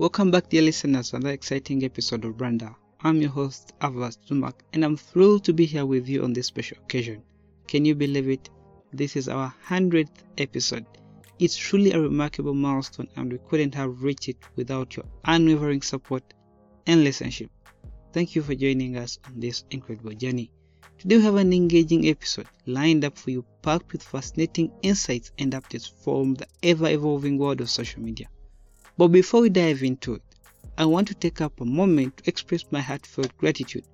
Welcome back, dear listeners, to another exciting episode of Brander. I'm your host, Avast Zumac, and I'm thrilled to be here with you on this special occasion. Can you believe it? This is our 100th episode. It's truly a remarkable milestone, and we couldn't have reached it without your unwavering support and listenership. Thank you for joining us on this incredible journey. Today we have an engaging episode lined up for you, packed with fascinating insights and updates from the ever evolving world of social media. But before we dive into it, I want to take up a moment to express my heartfelt gratitude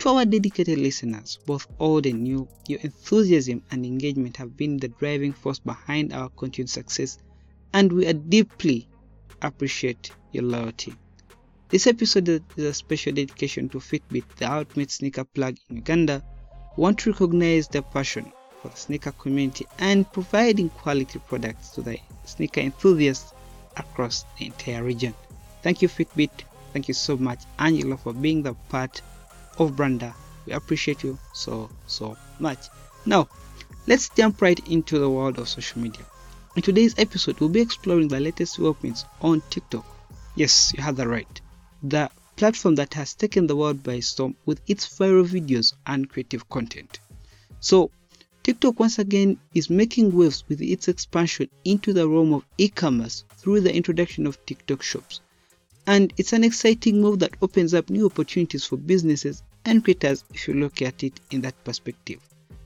to our dedicated listeners, both old and new. Your enthusiasm and engagement have been the driving force behind our continued success, and we are deeply appreciate your loyalty. This episode is a special dedication to Fitbit, the ultimate sneaker plug in Uganda. We want to recognize their passion for the sneaker community and providing quality products to the sneaker enthusiasts across the entire region. Thank you, Fitbit. Thank you so much, Angela, for being the part of Brander. We appreciate you so, so much. Now, let's jump right into the world of social media. In today's episode, we'll be exploring the latest developments on TikTok. Yes, you had that right. The platform that has taken the world by storm with its viral videos and creative content. So, TikTok once again is making waves with its expansion into the realm of e commerce through the introduction of TikTok shops. And it's an exciting move that opens up new opportunities for businesses and creators if you look at it in that perspective.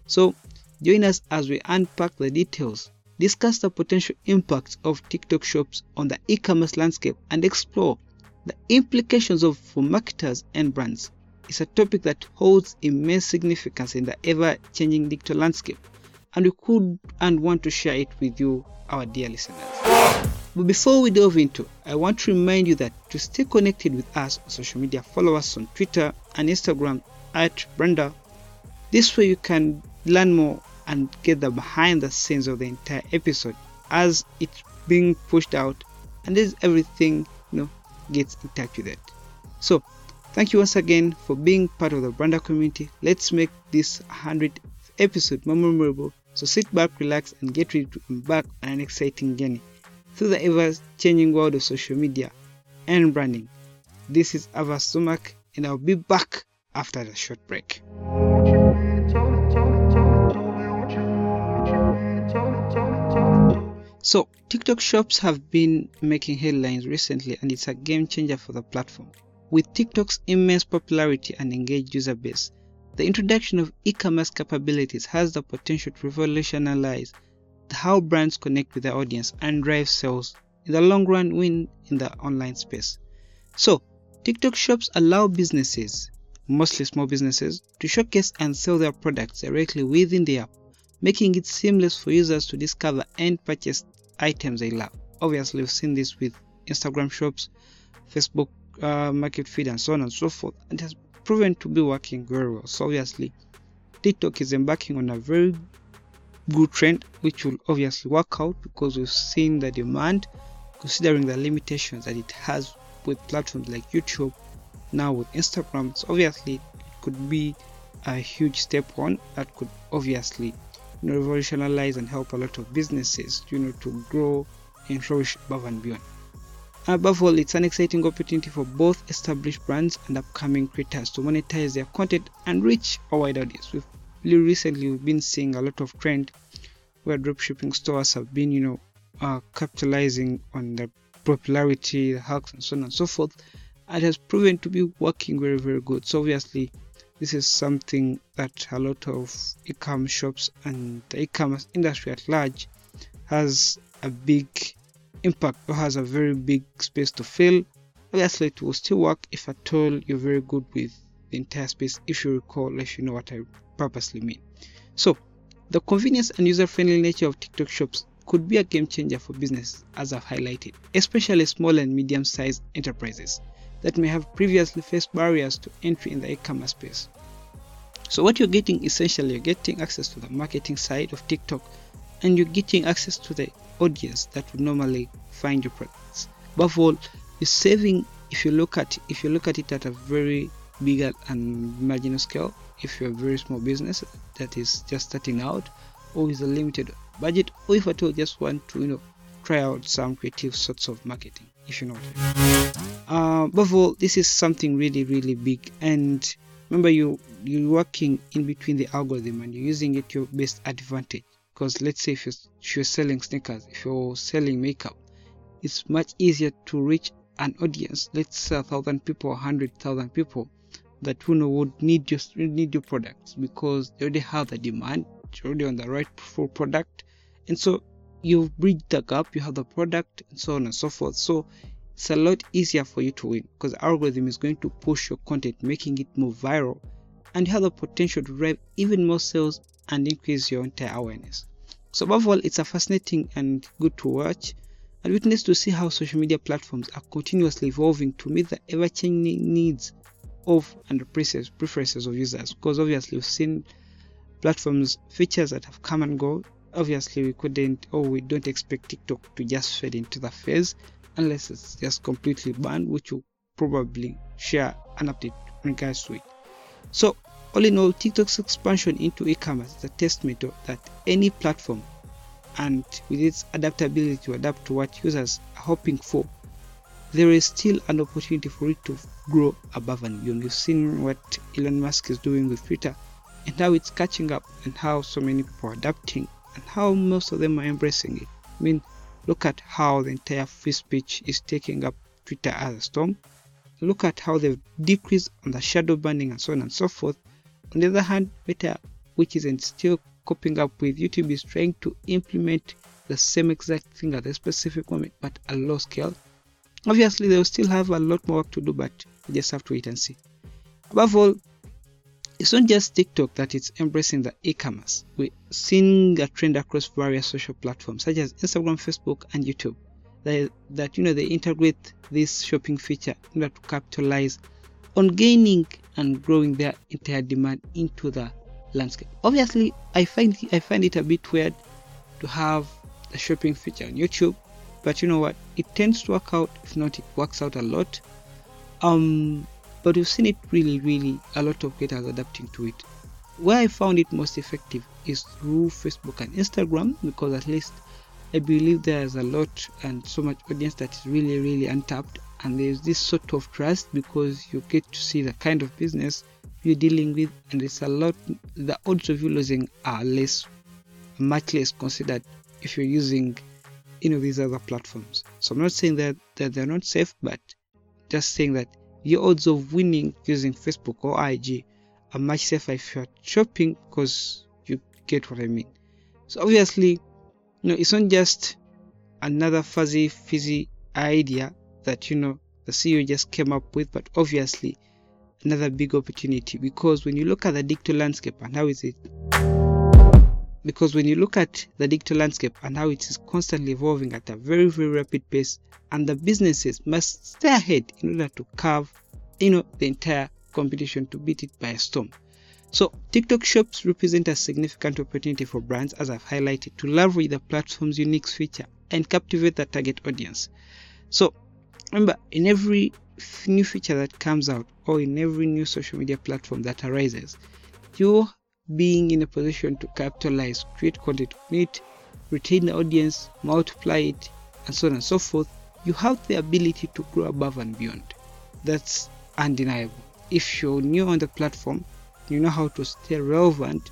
So, join us as we unpack the details, discuss the potential impacts of TikTok shops on the e commerce landscape, and explore the implications of for marketers and brands. It's a topic that holds immense significance in the ever changing digital landscape, and we could and want to share it with you, our dear listeners. But before we delve into, I want to remind you that to stay connected with us on social media, follow us on Twitter and Instagram at Brander. This way you can learn more and get the behind the scenes of the entire episode as it's being pushed out and this everything you know gets in touch with it. So thank you once again for being part of the Brander community. Let's make this 100th episode more memorable. So sit back, relax, and get ready to embark on an exciting journey through the ever changing world of social media and branding. This is Avast Zumac, and I'll be back after the short break. So, TikTok shops have been making headlines recently, and it's a game changer for the platform. With TikTok's immense popularity and engaged user base, the introduction of e commerce capabilities has the potential to revolutionize how brands connect with their audience and drive sales in the long run win in the online space. So, TikTok shops allow businesses, mostly small businesses, to showcase and sell their products directly within the app, making it seamless for users to discover and purchase items they love. Obviously, we've seen this with Instagram shops, Facebook uh, market feed, and so on and so forth, and has proven to be working very well. So, obviously, TikTok is embarking on a very good trend which will obviously work out because we've seen the demand considering the limitations that it has with platforms like YouTube now with Instagram. So obviously it could be a huge step one that could obviously you know, revolutionize and help a lot of businesses you know to grow and flourish above and beyond above all it's an exciting opportunity for both established brands and upcoming creators to monetize their content and reach a wide audience. We've recently we've been seeing a lot of trend where dropshipping stores have been you know uh, capitalizing on the popularity the hacks and so on and so forth. And has proven to be working very very good. So obviously this is something that a lot of e-commerce shops and the e-commerce industry at large has a big impact or has a very big space to fill obviously it will still work if at all you're very good with the entire space if you recall if you know what i purposely mean. So the convenience and user-friendly nature of tiktok shops could be a game changer for business as i've highlighted especially small and medium-sized enterprises that may have previously faced barriers to entry in the e-commerce space. So what you're getting essentially you're getting access to the marketing side of tiktok and you're getting access to the audience that would normally find your products above all you're saving if you look at if you look at it at a very bigger and marginal scale if you're a very small business that is just starting out or with a limited budget or if at all just want to you know try out some creative sorts of marketing, if you know what I mean. Uh, above all, this is something really, really big. And remember, you you're working in between the algorithm and you're using it to your best advantage. Because let's say if you're, if you're selling sneakers, if you're selling makeup, it's much easier to reach an audience. Let's say a thousand people, a hundred thousand people that you know would need your need your products because they already have the demand, you're already on the right full product, and so you've bridged the gap. You have the product, and so on and so forth. So it's a lot easier for you to win because the algorithm is going to push your content, making it more viral, and you have the potential to drive even more sales and increase your entire awareness. So above all, it's a fascinating and good to watch and witness to see how social media platforms are continuously evolving to meet the ever-changing needs of and preferences of users. Because obviously we've seen platforms features that have come and go. Obviously we couldn't or we don't expect TikTok to just fade into the phase unless it's just completely banned, which will probably share an update in regards to it. So all in all, TikTok's expansion into e-commerce is a testament that any platform and with its adaptability to adapt to what users are hoping for, there is still an opportunity for it to grow above and beyond. We've seen what Elon Musk is doing with Twitter and how it's catching up and how so many people are adapting and how most of them are embracing it. I mean, look at how the entire free speech is taking up Twitter as a storm. Look at how they've decreased on the shadow banning and so on and so forth. On the other hand, Meta, which isn't still coping up with, YouTube is trying to implement the same exact thing at a specific moment, but at low scale. Obviously, they will still have a lot more work to do, but we just have to wait and see. Above all, it's not just TikTok that is embracing the e-commerce. We're seeing a trend across various social platforms such as Instagram, Facebook, and YouTube. That, that you know they integrate this shopping feature in order to capitalize on gaining and growing their entire demand into the landscape. Obviously, I find I find it a bit weird to have the shopping feature on YouTube, but you know what? It tends to work out. If not, it works out a lot. Um, but we've seen it really, really a lot of creators adapting to it. Where I found it most effective is through Facebook and Instagram because at least I believe there's a lot and so much audience that is really, really untapped, and there's this sort of trust because you get to see the kind of business you're dealing with, and it's a lot. The odds of you losing are less, much less considered if you're using, you know, these other platforms. So I'm not saying that that they're not safe, but just saying that your odds of winning using Facebook or IG are much safer if you're shopping because you get what I mean. So obviously, you know, it's not just another fuzzy fizzy idea that you know the CEO just came up with, but obviously another big opportunity. Because when you look at the digital landscape and how is it because when you look at the digital landscape and how it is constantly evolving at a very very rapid pace and the businesses must stay ahead in order to carve you know the entire competition to beat it by a storm. So tiktok shops represent a significant opportunity for brands as i've highlighted to leverage the platform's unique feature and captivate the target audience. So remember in every new feature that comes out or in every new social media platform that arises, you being in a position to capitalize, create content on it, retain the audience, multiply it, and so on and so forth, you have the ability to grow above and beyond. That's undeniable. If you're new on the platform, you know how to stay relevant,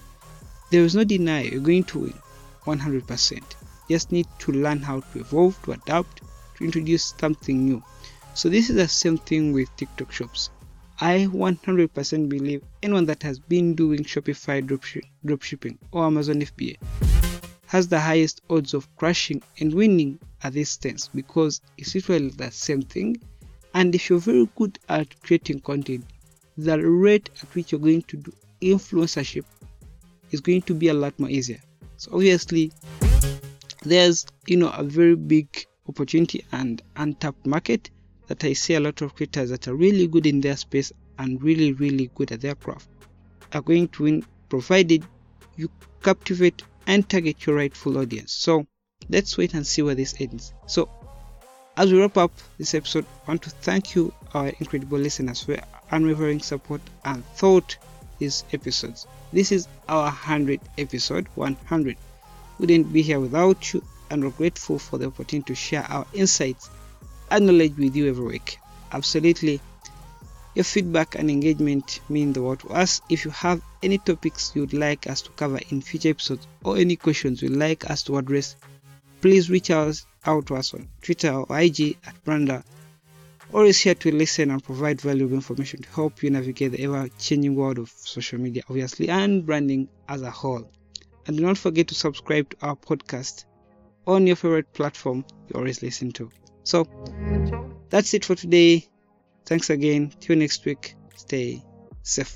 there is no deny you're going to win 100%. Just need to learn how to evolve, to adapt, to introduce something new. So this is the same thing with TikTok shops. I 100% believe anyone that has been doing Shopify dropshipping or Amazon FBA has the highest odds of crashing and winning at this stance because it's literally the same thing. And if you're very good at creating content, the rate at which you're going to do influencership is going to be a lot more easier. So obviously, there's you know a very big opportunity and untapped market that I see a lot of creators that are really good in their space and really, really good at their craft are going to win provided you captivate and target your rightful audience. So let's wait and see where this ends. So as we wrap up this episode, I want to thank you, our incredible listeners, for unwavering support and thought these episodes. This is our 100th episode, 100. We Wouldn't be here without you, and we're grateful for the opportunity to share our insights and knowledge with you every week. Absolutely. Your feedback and engagement mean the world to us. If you have any topics you'd like us to cover in future episodes or any questions you'd like us to address, please reach out, out to us on Twitter or IG at Brander. Always here to listen and provide valuable information to help you navigate the ever changing world of social media, obviously, and branding as a whole. And do not forget to subscribe to our podcast on your favorite platform you always listen to. So that's it for today. Thanks again. Till next week. Stay safe.